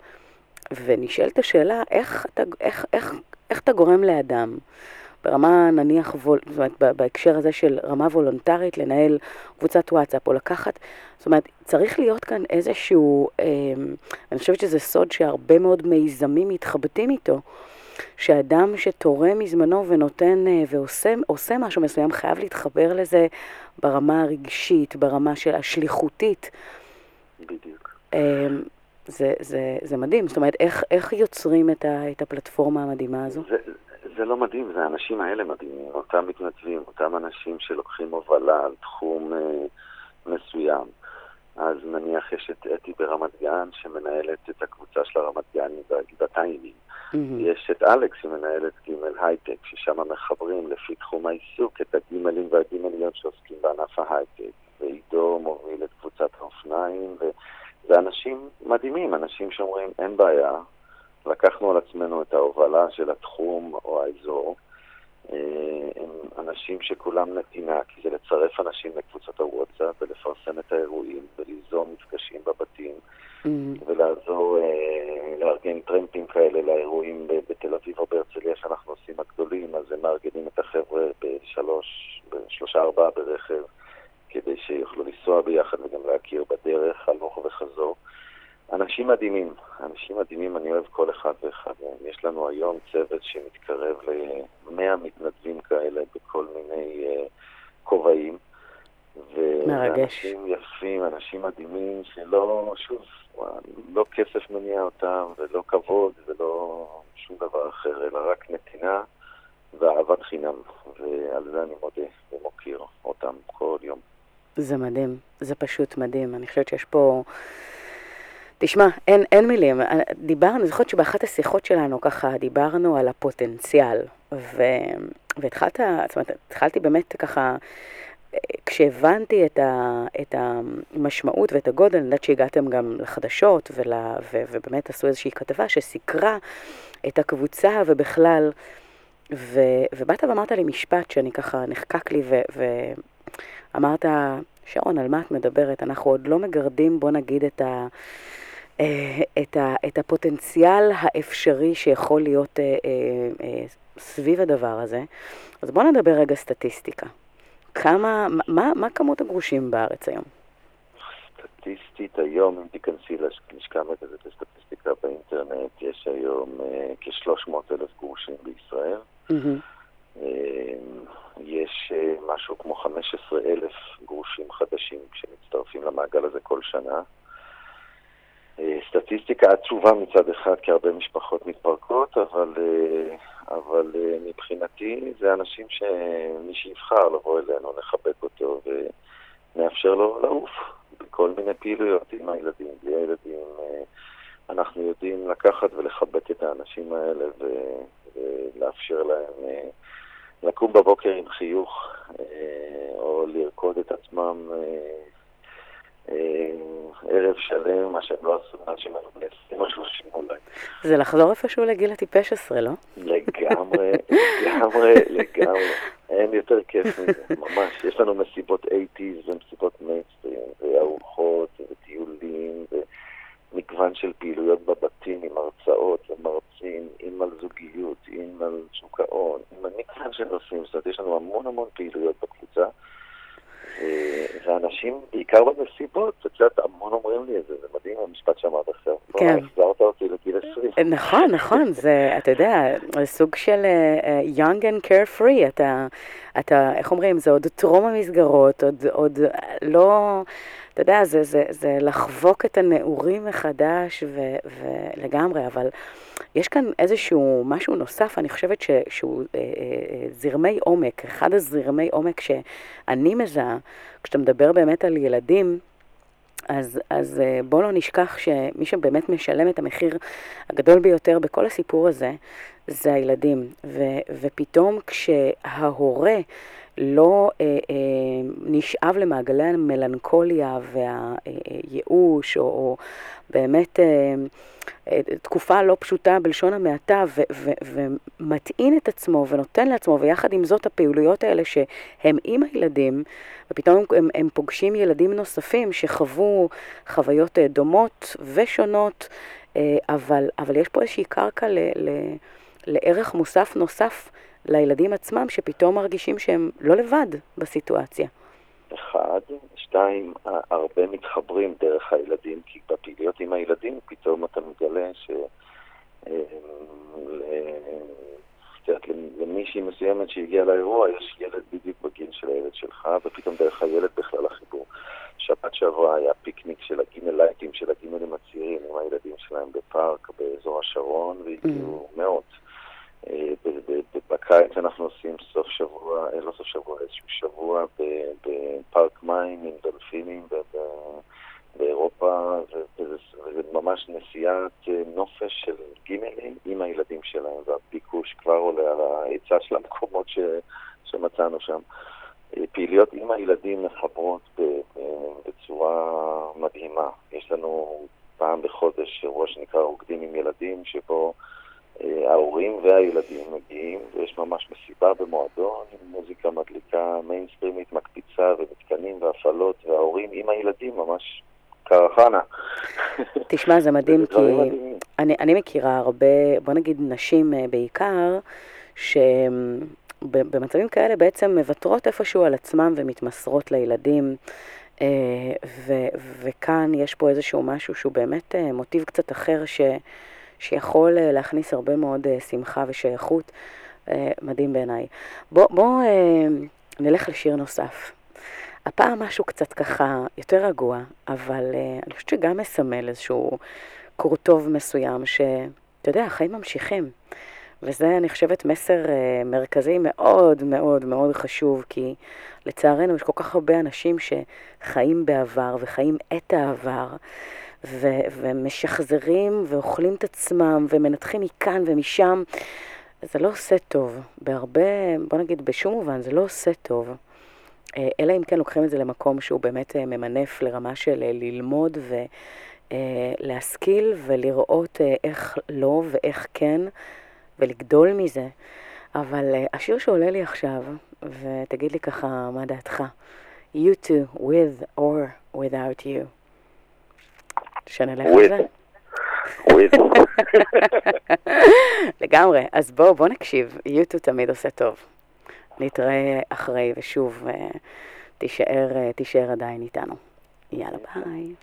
ונשאלת השאלה, איך אתה, איך, איך, איך אתה גורם לאדם, ברמה נניח, וול, זאת אומרת, בהקשר הזה של רמה וולונטרית, לנהל קבוצת וואטסאפ, או לקחת, זאת אומרת, צריך להיות כאן איזשהו, אה, אני חושבת שזה סוד שהרבה מאוד מיזמים מתחבטים איתו, שאדם שתורם מזמנו ונותן אה, ועושה עושה משהו מסוים חייב להתחבר לזה ברמה הרגשית, ברמה של השליחותית. בדיוק. אה, זה, זה, זה מדהים, זאת אומרת, איך, איך יוצרים את, ה, את הפלטפורמה המדהימה הזו? זה, זה לא מדהים, זה האנשים האלה מדהימים, אותם מתנדבים, אותם אנשים שלוקחים הובלה על תחום אה, מסוים. אז נניח יש את אתי ברמת גן שמנהלת את הקבוצה של הרמת גנים בגבעתיים. מהמם. יש את אלכס שמנהל את גימל הייטק, ששם מחברים לפי תחום העיסוק את הגימלים והגימליות שעוסקים בענף ההייטק. ועידו מוביל את קבוצת האופניים, וזה אנשים מדהימים, אנשים שאומרים אין בעיה, לקחנו על עצמנו את ההובלה של התחום או האזור. אה, הם אנשים שכולם נתינה, כי זה לצרף אנשים לקבוצות הוואטסאפ ולפרסם את האירועים וליזום מפגשים בבתים. מהמם. ולעזור אה, לארגן טרמפים כאלה לאירועים בתל אביב או בהרצליה שאנחנו עושים הגדולים, אז הם מארגנים את החבר'ה בשלוש, בשלושה ארבעה ברכב, כדי שיוכלו לנסוע ביחד וגם להכיר בדרך, הלוך וחזור. אנשים מדהימים, אנשים מדהימים, אני אוהב כל אחד ואחד מהם. יש לנו היום צוות שמתקרב ל-100 מתנדבים כאלה בכל מיני אה, כובעים. מרגש. ואנשים יפים, אנשים מדהימים, שלא, שוב, לא כסף מניע אותם, ולא כבוד, ולא שום דבר אחר, אלא רק נתינה ואהבת חינם. ועל זה אני מודה ומוקיר אותם כל יום. זה מדהים, זה פשוט מדהים. אני חושבת שיש פה... תשמע, אין, אין מילים. דיברנו, אני זוכרת שבאחת השיחות שלנו ככה דיברנו על הפוטנציאל, ו, והתחלת, זאת אומרת, התחלתי באמת ככה, אה, כשהבנתי את, ה, את המשמעות ואת הגודל, אני יודעת שהגעתם גם לחדשות, ול, ו, ובאמת עשו איזושהי כתבה שסיקרה את הקבוצה ובכלל, ו, ובאת ואמרת לי משפט שאני ככה נחקק לי, ו, ואמרת, שרון, על מה את מדברת? אנחנו עוד לא מגרדים, בוא נגיד, את ה... אה, את, ה, את הפוטנציאל האפשרי שיכול להיות אה, אה, סביב הדבר הזה. אז בואו נדבר רגע סטטיסטיקה. כמה, מה, מה כמות הגרושים בארץ היום? סטטיסטית היום, אם תיכנסי ללשכה המרכזית לסטטיסטיקה באינטרנט, יש היום אה, כ-300 אלף גרושים בישראל. Mm-hmm. יש משהו כמו 15 אלף גרושים חדשים שמצטרפים למעגל הזה כל שנה. סטטיסטיקה עצובה מצד אחד, כי הרבה משפחות מתפרקות, אבל, אה, אבל אה, מבחינתי זה אנשים שמי שיבחר לבוא אלינו, לחבק אותו ונאפשר לו לעוף בכל מיני פעילויות עם הילדים, בלי הילדים. אה, אנחנו יודעים לקחת ולחבק את האנשים האלה ולאפשר להם לקום בבוקר עם חיוך או לרקוד את עצמם ערב שלם, מה שהם לא עשו מאז שהם היו בני 20 או 30 אולי. זה לחזור איפשהו לגיל הטיפש עשרה, לא? לגמרי, לגמרי, לגמרי. אין יותר כיף מזה, ממש. יש לנו מסיבות 80's ומסיבות מיינסטרים, וארוחות, וטיולים, ומגוון של פעילויות בבתים עם הרצאות ומרצים, עם על זוגיות, עם על שוק ההון, עם מגוון של נושאים. זאת אומרת, יש לנו המון המון פעילויות בקבוצה. ו- ואנשים, בעיקר במסיבות, את יודעת, המון אומרים לי את זה, זה מדהים המשפט שאמרת עכשיו. כן. החזרת אותי לגיל 20. נכון, נכון, זה, אתה יודע, סוג של uh, young and carefree, אתה, אתה, איך אומרים, זה עוד טרום המסגרות, עוד, עוד אה, לא, אתה יודע, זה, זה, זה לחבוק את הנעורים מחדש ו, ולגמרי, אבל יש כאן איזשהו משהו נוסף, אני חושבת ש, שהוא uh, uh, זרמי עומק, אחד הזרמי עומק שאני מזהה, כשאתה מדבר באמת על ילדים, אז, אז אה, בואו לא נשכח שמי שבאמת משלם את המחיר הגדול ביותר בכל הסיפור הזה, זה הילדים. ו, ופתאום כשההורה לא אה, אה, נשאב למעגלי המלנכוליה והייאוש, או, או באמת אה, אה, תקופה לא פשוטה בלשון המעטה, ו, ו, ומטעין את עצמו ונותן לעצמו, ויחד עם זאת הפעילויות האלה שהם עם הילדים, ופתאום הם, הם פוגשים ילדים נוספים שחוו חוויות אה, דומות ושונות, אה, אבל, אבל יש פה איזושהי קרקע ל, ל, לערך מוסף נוסף לילדים עצמם, שפתאום מרגישים שהם לא לבד בסיטואציה. אחד, שתיים, הרבה מתחברים דרך הילדים, כי בפעילויות עם הילדים פתאום אתה מגלה ש... אה, יודעת, למישהי מסוימת שהגיעה לאירוע, יש ילד בדיוק בגיל של הילד שלך, ופתאום דרך הילד בכלל החיבור. שבת שעברה היה פיקניק של הגימלייטים, של הגימלים הצעירים עם הילדים שלהם בפארק באזור השרון, והגיעו מאות. אה, בקיץ אנחנו עושים סוף שבוע, אה, לא סוף שבוע, איזשהו שבוע בפארק מים עם דולפינים ב- באירופה, וזה ממש נסיעת אה, נופש של גימלים עם הילדים שלהם, והביקוש כבר עולה על ההיצע של המקומות ש- שמצאנו שם. אה, פעילויות עם הילדים מחברות בצורה מדהימה. יש לנו פעם בחודש אירוע שנקרא רוקדים עם ילדים, שבו אה, ההורים והילדים מגיעים, ויש ממש מסיבה במועדון עם מוזיקה מדליקה מיינסטרימית מקפיצה ומתקנים והפעלות, וההורים עם הילדים ממש קרחנה. תשמע, זה מדהים, כי. אני, אני מכירה הרבה, בוא נגיד נשים אה, בעיקר, שבמצבים כאלה בעצם מוותרות איפשהו על עצמם ומתמסרות לילדים. אה, ו, וכאן יש פה איזשהו משהו שהוא באמת אה, מוטיב קצת אחר ש, שיכול אה, להכניס הרבה מאוד אה, שמחה ושייכות. אה, מדהים בעיניי. בוא, בוא נלך לשיר נוסף. הפעם משהו קצת ככה יותר רגוע, אבל אני חושבת שגם מסמל איזשהו קורטוב מסוים, שאתה יודע, החיים ממשיכים. וזה, אני חושבת, מסר מרכזי מאוד מאוד מאוד חשוב, כי לצערנו יש כל כך הרבה אנשים שחיים בעבר וחיים את העבר, ו- ומשחזרים ואוכלים את עצמם ומנתחים מכאן ומשם. זה לא עושה טוב. בהרבה, בוא נגיד, בשום מובן, זה לא עושה טוב. אה, אלא אם כן לוקחים את זה למקום שהוא באמת אה, ממנף לרמה של אה, ללמוד ולהשכיל ולראות איך לא ואיך כן, ולגדול מזה. אבל השיר שעולה לי עכשיו, ותגיד לי ככה מה דעתך, You too, with or without you. שנלך על. זה? לגמרי. אז בואו, בואו נקשיב. יוטו תמיד עושה טוב. נתראה אחרי, ושוב, אה, תישאר, אה, תישאר עדיין איתנו. יאללה, ביי.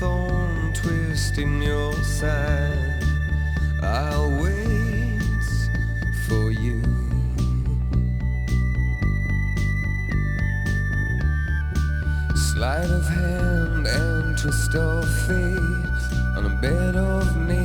Thorn twist in your side. I'll wait for you. Sleight of hand and twist of fate. On a bed of nails,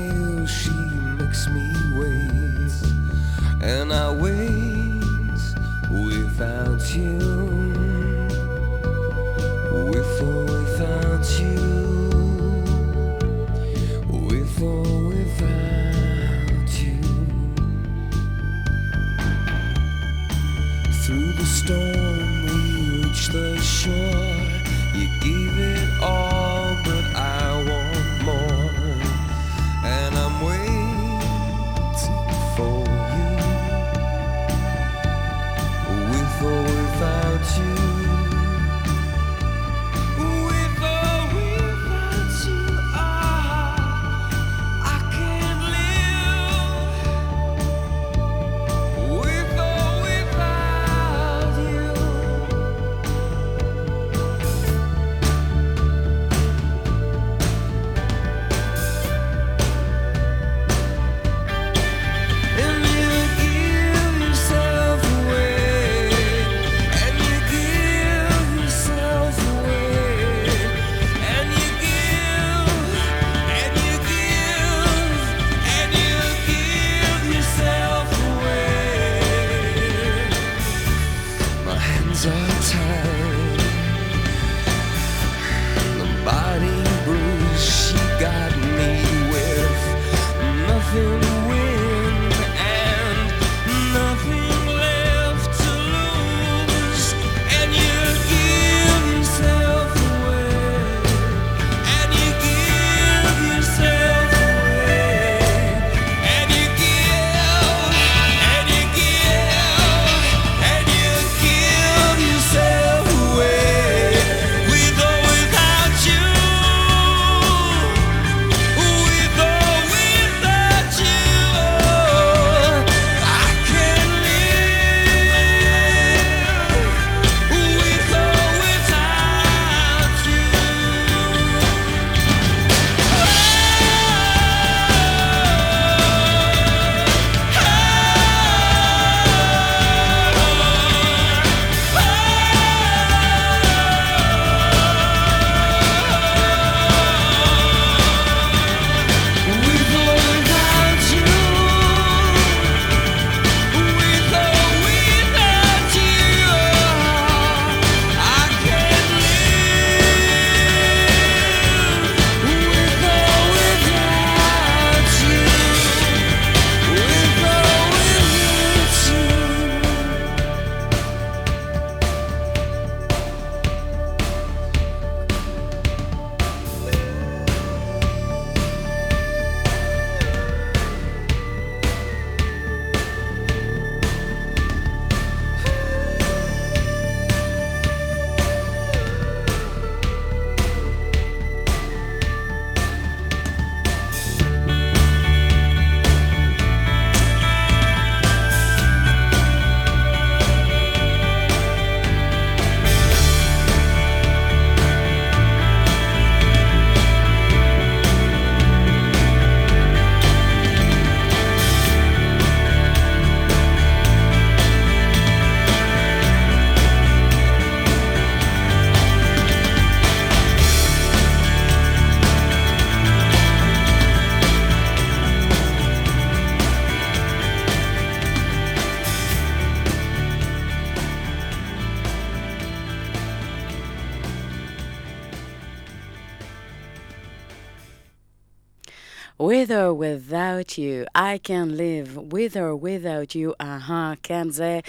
I can live, with or without you, אהה, כן, זה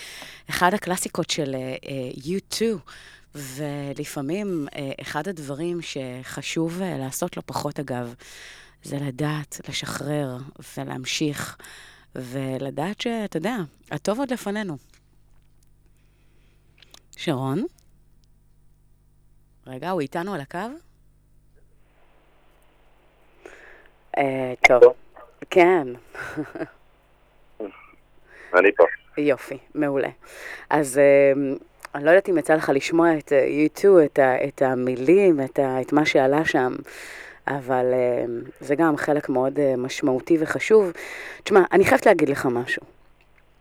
אחד הקלאסיקות של אה, אה, U2, ולפעמים אה, אחד הדברים שחשוב אה, לעשות לא פחות, אגב, זה לדעת, לשחרר ולהמשיך, ולדעת שאתה יודע, הטוב עוד לפנינו. שרון? רגע, הוא איתנו על הקו? אה, טוב, כן. אני פה. יופי, מעולה. אז אה, אני לא יודעת אם יצא לך לשמוע את אה, U2, את, את המילים, את, את מה שעלה שם, אבל אה, זה גם חלק מאוד אה, משמעותי וחשוב. תשמע, אני חייבת להגיד לך משהו.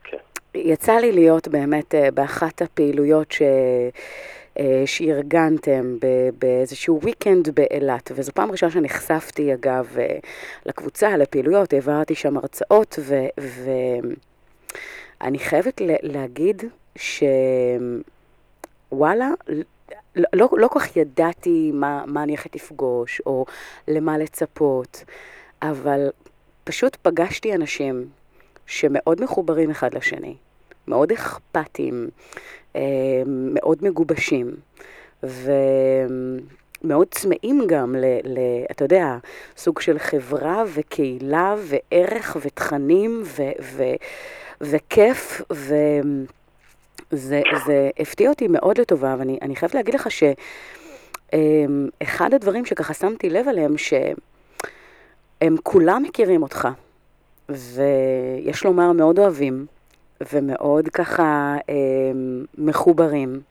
כן. יצא לי להיות באמת אה, באחת הפעילויות ש... אה, שארגנתם באיזשהו weekend באילת, וזו פעם ראשונה שנחשפתי, אגב, אה, לקבוצה, לפעילויות, העברתי שם הרצאות, ואני חייבת ל- להגיד שוואלה, לא, לא, לא כל כך ידעתי מה, מה אני הולכת לפגוש, או למה לצפות, אבל פשוט פגשתי אנשים שמאוד מחוברים אחד לשני, מאוד אכפתיים, מאוד מגובשים, ומאוד צמאים גם ל, ל... אתה יודע, סוג של חברה וקהילה וערך ותכנים ו, ו, וכיף, וזה זה הפתיע אותי מאוד לטובה, ואני אני חייבת להגיד לך שאחד הדברים שככה שמתי לב עליהם, שהם כולם מכירים אותך, ויש לומר מאוד אוהבים, ומאוד ככה אה, מחוברים.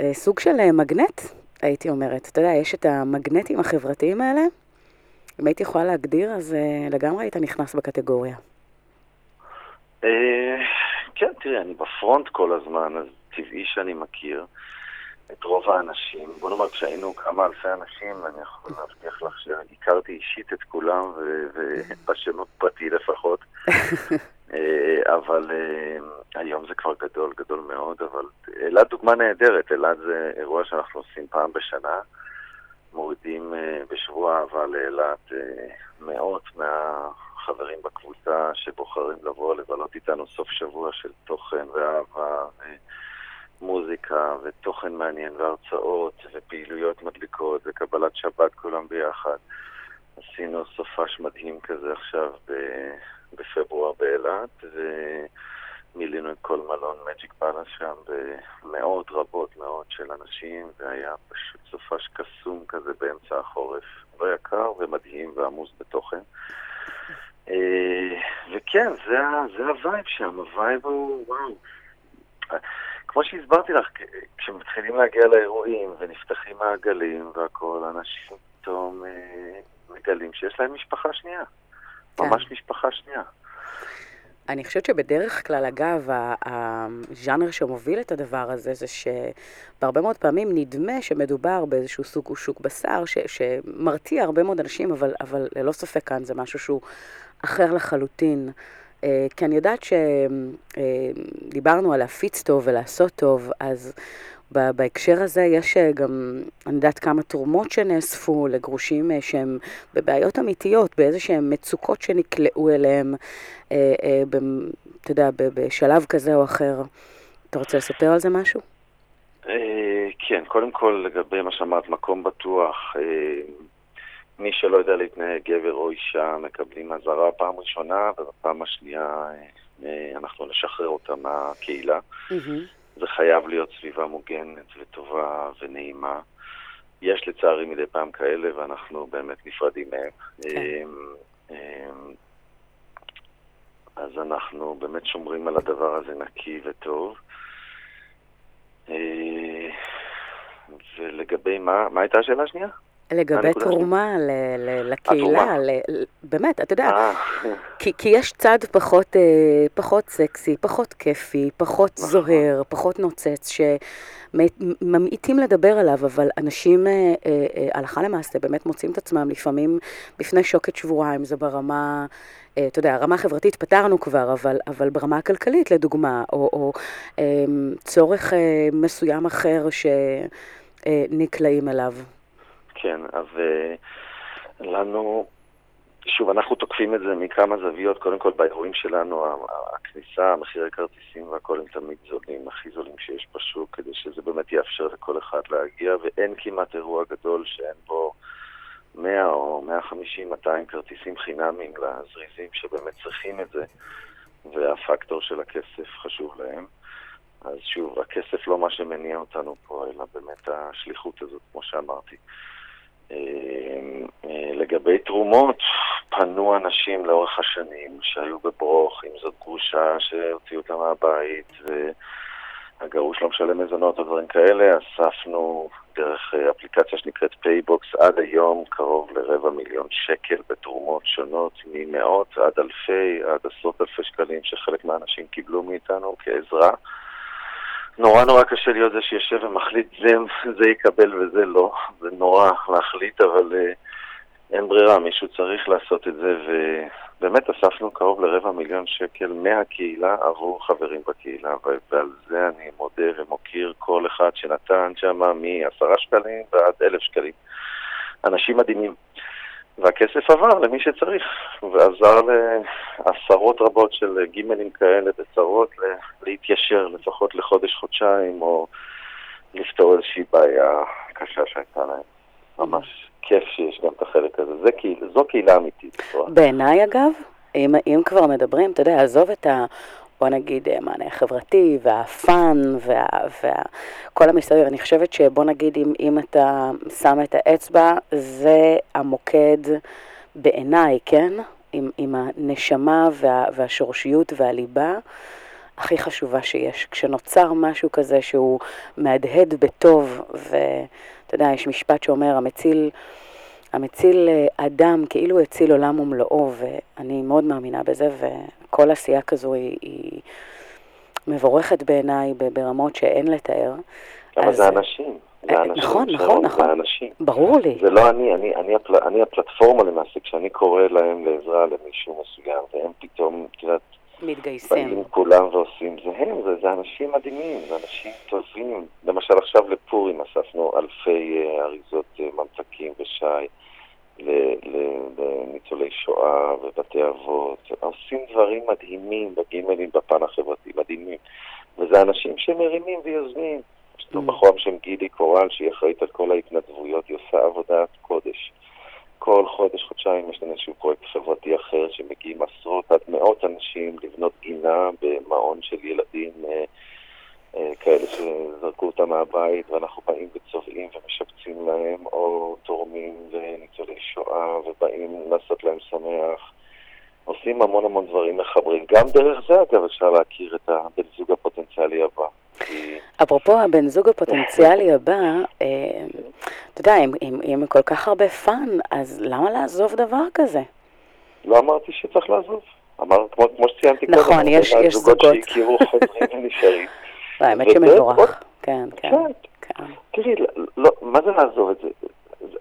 אה, סוג של אה, מגנט, הייתי אומרת. אתה יודע, יש את המגנטים החברתיים האלה. אם הייתי יכולה להגדיר, אז אה, לגמרי היית נכנס בקטגוריה. אה, כן, תראי, אני בפרונט כל הזמן, אז טבעי שאני מכיר את רוב האנשים. בוא נאמר, כשהיינו כמה אלפי אנשים, אני יכול להבטיח לך שהכרתי אישית את כולם, ו- ובשמות פרטי לפחות. אה, אבל אה, היום זה כבר גדול, גדול מאוד, אבל אילת דוגמה נהדרת. אילת זה אירוע שאנחנו עושים פעם בשנה. מורידים אה, בשבוע אהבה לאילת אה, מאות מהחברים בקבוצה שבוחרים לבוא לבלות איתנו סוף שבוע של תוכן ואהבה, אה, מוזיקה ותוכן מעניין והרצאות ופעילויות מדליקות וקבלת שבת כולם ביחד. עשינו סופש מדהים כזה עכשיו ב- בפברואר באילת, ומילינו את כל מלון מג'יק פאלאס שם במאות רבות מאוד של אנשים, והיה פשוט סופש קסום כזה באמצע החורף. לא יקר ומדהים ועמוס בתוכן. אה, וכן, זה, זה ה vibe שם, ה vibe הוא וואו. כמו שהסברתי לך, כשמתחילים להגיע לאירועים ונפתחים מעגלים והכול, אנשים פתאום אה, מגלים שיש להם משפחה שנייה. כן. ממש משפחה שנייה. אני חושבת שבדרך כלל, אגב, הז'אנר שמוביל את הדבר הזה, זה שבהרבה מאוד פעמים נדמה שמדובר באיזשהו סוג שוק בשר, ש, שמרתיע הרבה מאוד אנשים, אבל, אבל ללא ספק כאן זה משהו שהוא אחר לחלוטין. אה, כי אני יודעת שדיברנו על להפיץ טוב ולעשות טוב, אז בהקשר הזה יש אה, גם, אני יודעת כמה תרומות שנאספו לגרושים אה, שהם בבעיות אמיתיות, באיזה שהם מצוקות שנקלעו אליהם, אה, אתה יודע, בשלב כזה או אחר. אתה רוצה לספר על זה משהו? כן, קודם כל לגבי מה שאמרת, מקום בטוח. מי שלא יודע להתנהג, גבר או אישה, מקבלים אזהרה פעם ראשונה, ובפעם השנייה אנחנו נשחרר אותם מהקהילה. זה חייב להיות סביבה מוגנת וטובה ונעימה. יש לצערי מדי פעם כאלה, ואנחנו באמת נפרדים מהם. אמ, אמ, אז אנחנו באמת שומרים על הדבר הזה נקי וטוב. אה, ולגבי מה, מה הייתה השאלה השנייה? לגבי תרומה ל- ל- לקהילה. ל- ל- באמת, אתה יודע, אה, כי, כי יש צד פחות, אה, פחות סקסי, פחות כיפי, פחות נכון. זוהר, פחות נוצץ, שממעיטים לדבר עליו, אבל אנשים אה, אה, אה, הלכה למעשה באמת מוצאים את עצמם לפעמים בפני שוקת שבורה, אם זה ברמה, אתה יודע, הרמה החברתית פתרנו כבר, אבל, אבל ברמה הכלכלית לדוגמה, או, או צורך מסוים אחר שנקלעים אליו. כן, אז אה, לנו שוב, אנחנו תוקפים את זה מכמה זוויות. קודם כל, באירועים שלנו, הכניסה, מחירי כרטיסים והכל הם תמיד זולים, הכי זולים שיש בשוק, כדי שזה באמת יאפשר לכל אחד להגיע, ואין כמעט אירוע גדול שאין בו 100 או 150, 200 כרטיסים חינמיים לזריזים שבאמת צריכים את זה, והפקטור של הכסף חשוב להם. אז שוב, הכסף לא מה שמניע אותנו פה, אלא באמת השליחות הזאת, כמו שאמרתי. אה, אה, לגבי תרומות, פנו אנשים לאורך השנים שהיו בברוך, אם זאת גרושה שהוציאו אותה מהבית, והגרוש לא משלם מזונות או דברים כאלה, אספנו דרך אה, אפליקציה שנקראת פייבוקס עד היום קרוב לרבע מיליון שקל בתרומות שונות, ממאות עד אלפי, עד עשרות אלפי שקלים שחלק מהאנשים קיבלו מאיתנו כעזרה. נורא נורא קשה להיות זה שיושב ומחליט זה, זה יקבל וזה לא. זה נורא להחליט, אבל uh, אין ברירה, מישהו צריך לעשות את זה, ובאמת אספנו קרוב לרבע מיליון שקל מהקהילה עבור חברים בקהילה, ועל זה אני מודה ומוקיר כל אחד שנתן שם מעשרה שקלים ועד אלף שקלים. אנשים מדהימים. והכסף עבר למי שצריך, ועזר לעשרות רבות של גימלים כאלה בצרות להתיישר לפחות לחודש-חודשיים, או לפתור איזושהי בעיה קשה שהייתה להם. ממש כיף שיש גם את החלק הזה. זה קהילה, זו קהילה אמיתית. בצורה. בעיניי אגב, אם, אם כבר מדברים, אתה יודע, עזוב את ה... בוא נגיד אה, מענה חברתי והפאן וכל המסביב, אני חושבת שבוא נגיד אם, אם אתה שם את האצבע, זה המוקד בעיניי, כן? עם, עם הנשמה וה, והשורשיות והליבה הכי חשובה שיש. כשנוצר משהו כזה שהוא מהדהד בטוב, ואתה יודע, יש משפט שאומר, המציל... המציל אה, אדם כאילו הציל עולם ומלואו, ואני מאוד מאמינה בזה, וכל עשייה כזו היא, היא מבורכת בעיניי ברמות שאין לתאר. אבל אז- זה אנשים. זה אה, אנשים. נכון, שרון, נכון, נכון. זה אנשים. ברור לי. זה לא אני, אני, אני, הפל, אני הפלטפורמה למעשה, כשאני קורא להם לעזרה למישהו מסוים, והם פתאום, את יודעת, מתגייסים. באים כולם ועושים, זה הם, זה, זה אנשים מדהימים, זה אנשים טובים. למשל עכשיו לפורים אספנו אלפי uh, אריזות ממתקים ושי לניצולי שואה ובתי אבות. עושים דברים מדהימים בגימלים בפן החברתי, מדהימים. וזה אנשים שמרימים ויוזמים. יש לנו Mm. בחורה בשם גידי קורל, שהיא אחראית על כל ההתנדבויות, היא עושה עבודת קודש. כל חודש, חודשיים יש לנו איזשהו פרויקט חברתי אחר שמגיעים עשרות עד מאות אנשים לבנות גינה במעון של ילדים אה, כאלה שזרקו אותם מהבית ואנחנו באים וצובעים ומשפצים להם או תורמים לניצולי שואה ובאים לעשות להם שמח. עושים המון המון דברים מחברים. גם דרך זה אגב אפשר להכיר את הבן זוג הפוטנציאלי הבא. אפרופו הבן זוג הפוטנציאלי הבא, אה, אתה יודע, אם, כל כך הרבה fun, אז למה לעזוב דבר כזה? לא אמרתי שצריך לעזוב. אמר, כמו, כמו שציינתי נכון, קודם, יש- יש זוגות. שהכירו חוזרים ונשארים. האמת וזה שמבורך. עוד- כן, כן, כן. כן. תראי, לא, לא, מה זה לעזוב את? זה-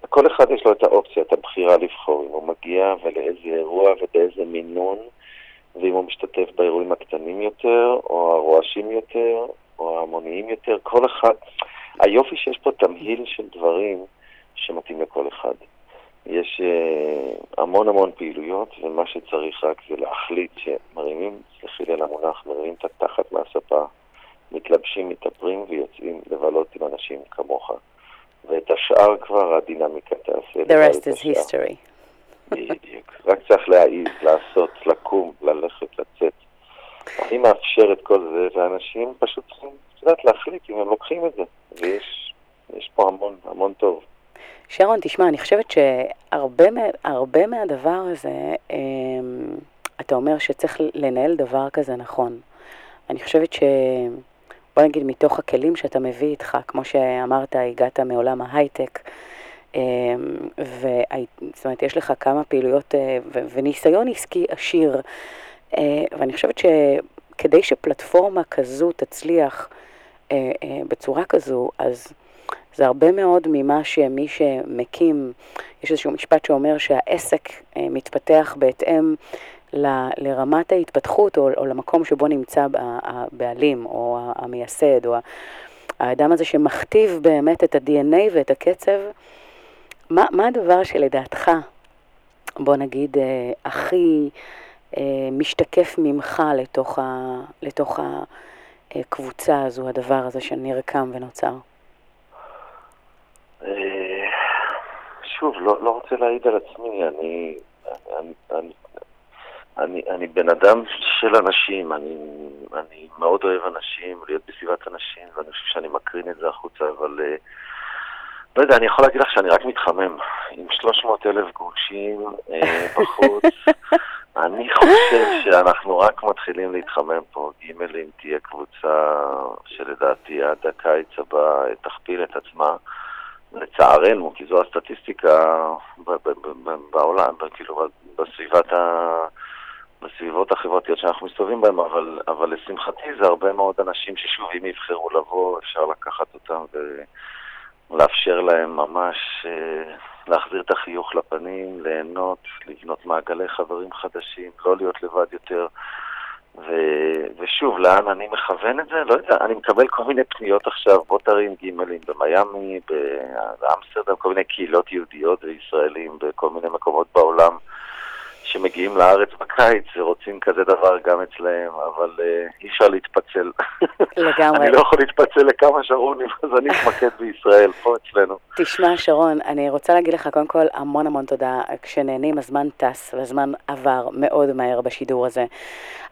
כל אחד יש לו את האופציה, את הבחירה לבחור, אם הוא מגיע ולאיזה אירוע ובאיזה מינון, ואם הוא משתתף באירועים הקטנים יותר, או הרועשים יותר, או ההמוניים יותר, כל אחד... היופי שיש פה תמהיל של דברים שמתאים לכל אחד. יש uh, המון המון פעילויות, ומה שצריך רק זה להחליט שמרימים, סלחי לי על המונח, מרימים את התחת מהספה, מתלבשים, מתאפרים ויוצאים לבלות עם אנשים כמוך. ואת השאר כבר הדינמיקה תעשה. The rest is השאר. history. בדיוק. רק צריך להעיז, לעשות, לקום, ללכת, לצאת. אני מאפשר את כל זה, ואנשים פשוט צריכים, את יודעת, להחליט אם הם לוקחים את זה. ויש יש פה המון, המון טוב. שרון, תשמע, אני חושבת שהרבה מה- הרבה מהדבר הזה, אמ, אתה אומר שצריך לנהל דבר כזה נכון. אני חושבת ש... בוא נגיד, מתוך הכלים שאתה מביא איתך, כמו שאמרת, הגעת מעולם ההייטק, אמ, והי- זאת אומרת, יש לך כמה פעילויות אה, וניסיון עסקי עשיר, אה, ואני חושבת שכדי שפלטפורמה כזו תצליח אה, בצורה כזו, אז זה הרבה מאוד ממה שמי שמקים, יש איזשהו משפט שאומר שהעסק מתפתח בהתאם ל- לרמת ההתפתחות או, או למקום שבו נמצא הבעלים או המייסד או האדם הזה שמכתיב באמת את ה-DNA ואת הקצב. מה, מה הדבר שלדעתך בוא נגיד, אה, הכי אה, משתקף ממך לתוך, ה, לתוך הקבוצה הזו, הדבר הזה שנרקם ונוצר? אה, שוב, לא, לא רוצה להעיד על עצמי, אני, אני, אני, אני, אני בן אדם של אנשים, אני, אני מאוד אוהב אנשים, להיות בסביבת אנשים, ואני חושב שאני מקרין את זה החוצה, אבל אה, לא יודע, אני יכול להגיד לך שאני רק מתחמם. עם 300 אלף גרושים אה, בחוץ, אני חושב שאנחנו רק מתחילים להתחמם פה. גימלים תהיה קבוצה שלדעתי עד הקיץ הבא תכפיל את עצמה. לצערנו, כי זו הסטטיסטיקה בעולם, כאילו בסביבת ה... בסביבות החברתיות שאנחנו מסתובבים בהן, אבל, אבל לשמחתי זה הרבה מאוד אנשים ששוב, אם יבחרו לבוא, אפשר לקחת אותם ולאפשר להם ממש אה, להחזיר את החיוך לפנים, ליהנות, לבנות מעגלי חברים חדשים, לא להיות לבד יותר. ו... ושוב, לאן אני מכוון את זה? לא יודע, אני מקבל כל מיני פניות עכשיו, בוא תרים גימלים במיאמי, באמסטרדם, כל מיני קהילות יהודיות וישראלים בכל מיני מקומות בעולם שמגיעים לארץ בקיץ ורוצים כזה דבר גם אצלהם, אבל uh, אי אפשר להתפצל. לגמרי. אני לא יכול להתפצל לכמה שרונים, אז אני אתמקד בישראל, פה אצלנו. תשמע, שרון, אני רוצה להגיד לך קודם כל המון המון תודה. כשנהנים הזמן טס והזמן עבר מאוד מהר בשידור הזה.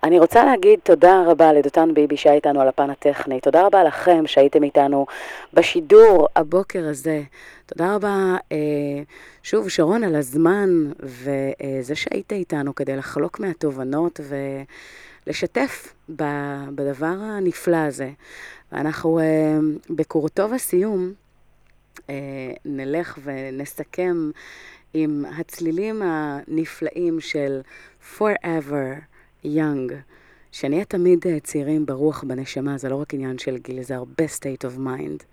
אני רוצה להגיד תודה רבה לדותן ביבי שהיה איתנו על הפן הטכני. תודה רבה לכם שהייתם איתנו בשידור הבוקר הזה. תודה רבה, אה, שוב, שרון, על הזמן וזה שהיית איתנו כדי לחלוק מהתובנות ולשתף בדבר הנפלא הזה. ואנחנו אה, בקורטוב הסיום. אה, נלך ונסכם עם הצלילים הנפלאים של Forever Young, שנהיה תמיד צעירים ברוח, בנשמה, זה לא רק עניין של גיל, זה הרבה state of mind.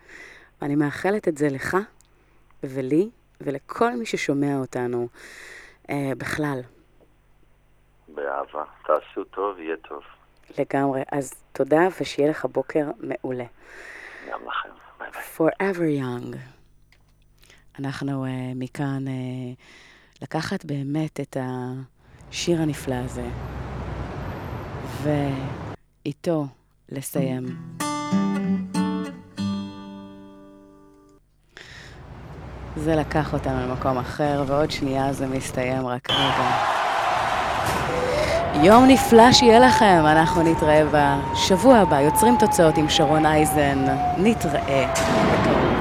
ואני מאחלת את זה לך ולי ולכל מי ששומע אותנו אה, בכלל, באהבה. תעשו טוב, יהיה טוב. לגמרי. אז תודה ושיהיה לך בוקר מעולה. גם לכם. ביי ביי. Forever Young. אנחנו uh, מכאן uh, לקחת באמת את השיר הנפלא הזה, ואיתו לסיים. זה לקח אותנו למקום אחר, ועוד שנייה זה מסתיים, רק רגע. יום נפלא שיהיה לכם, אנחנו נתראה בשבוע הבא, יוצרים תוצאות עם שרון אייזן, נתראה בקרוב.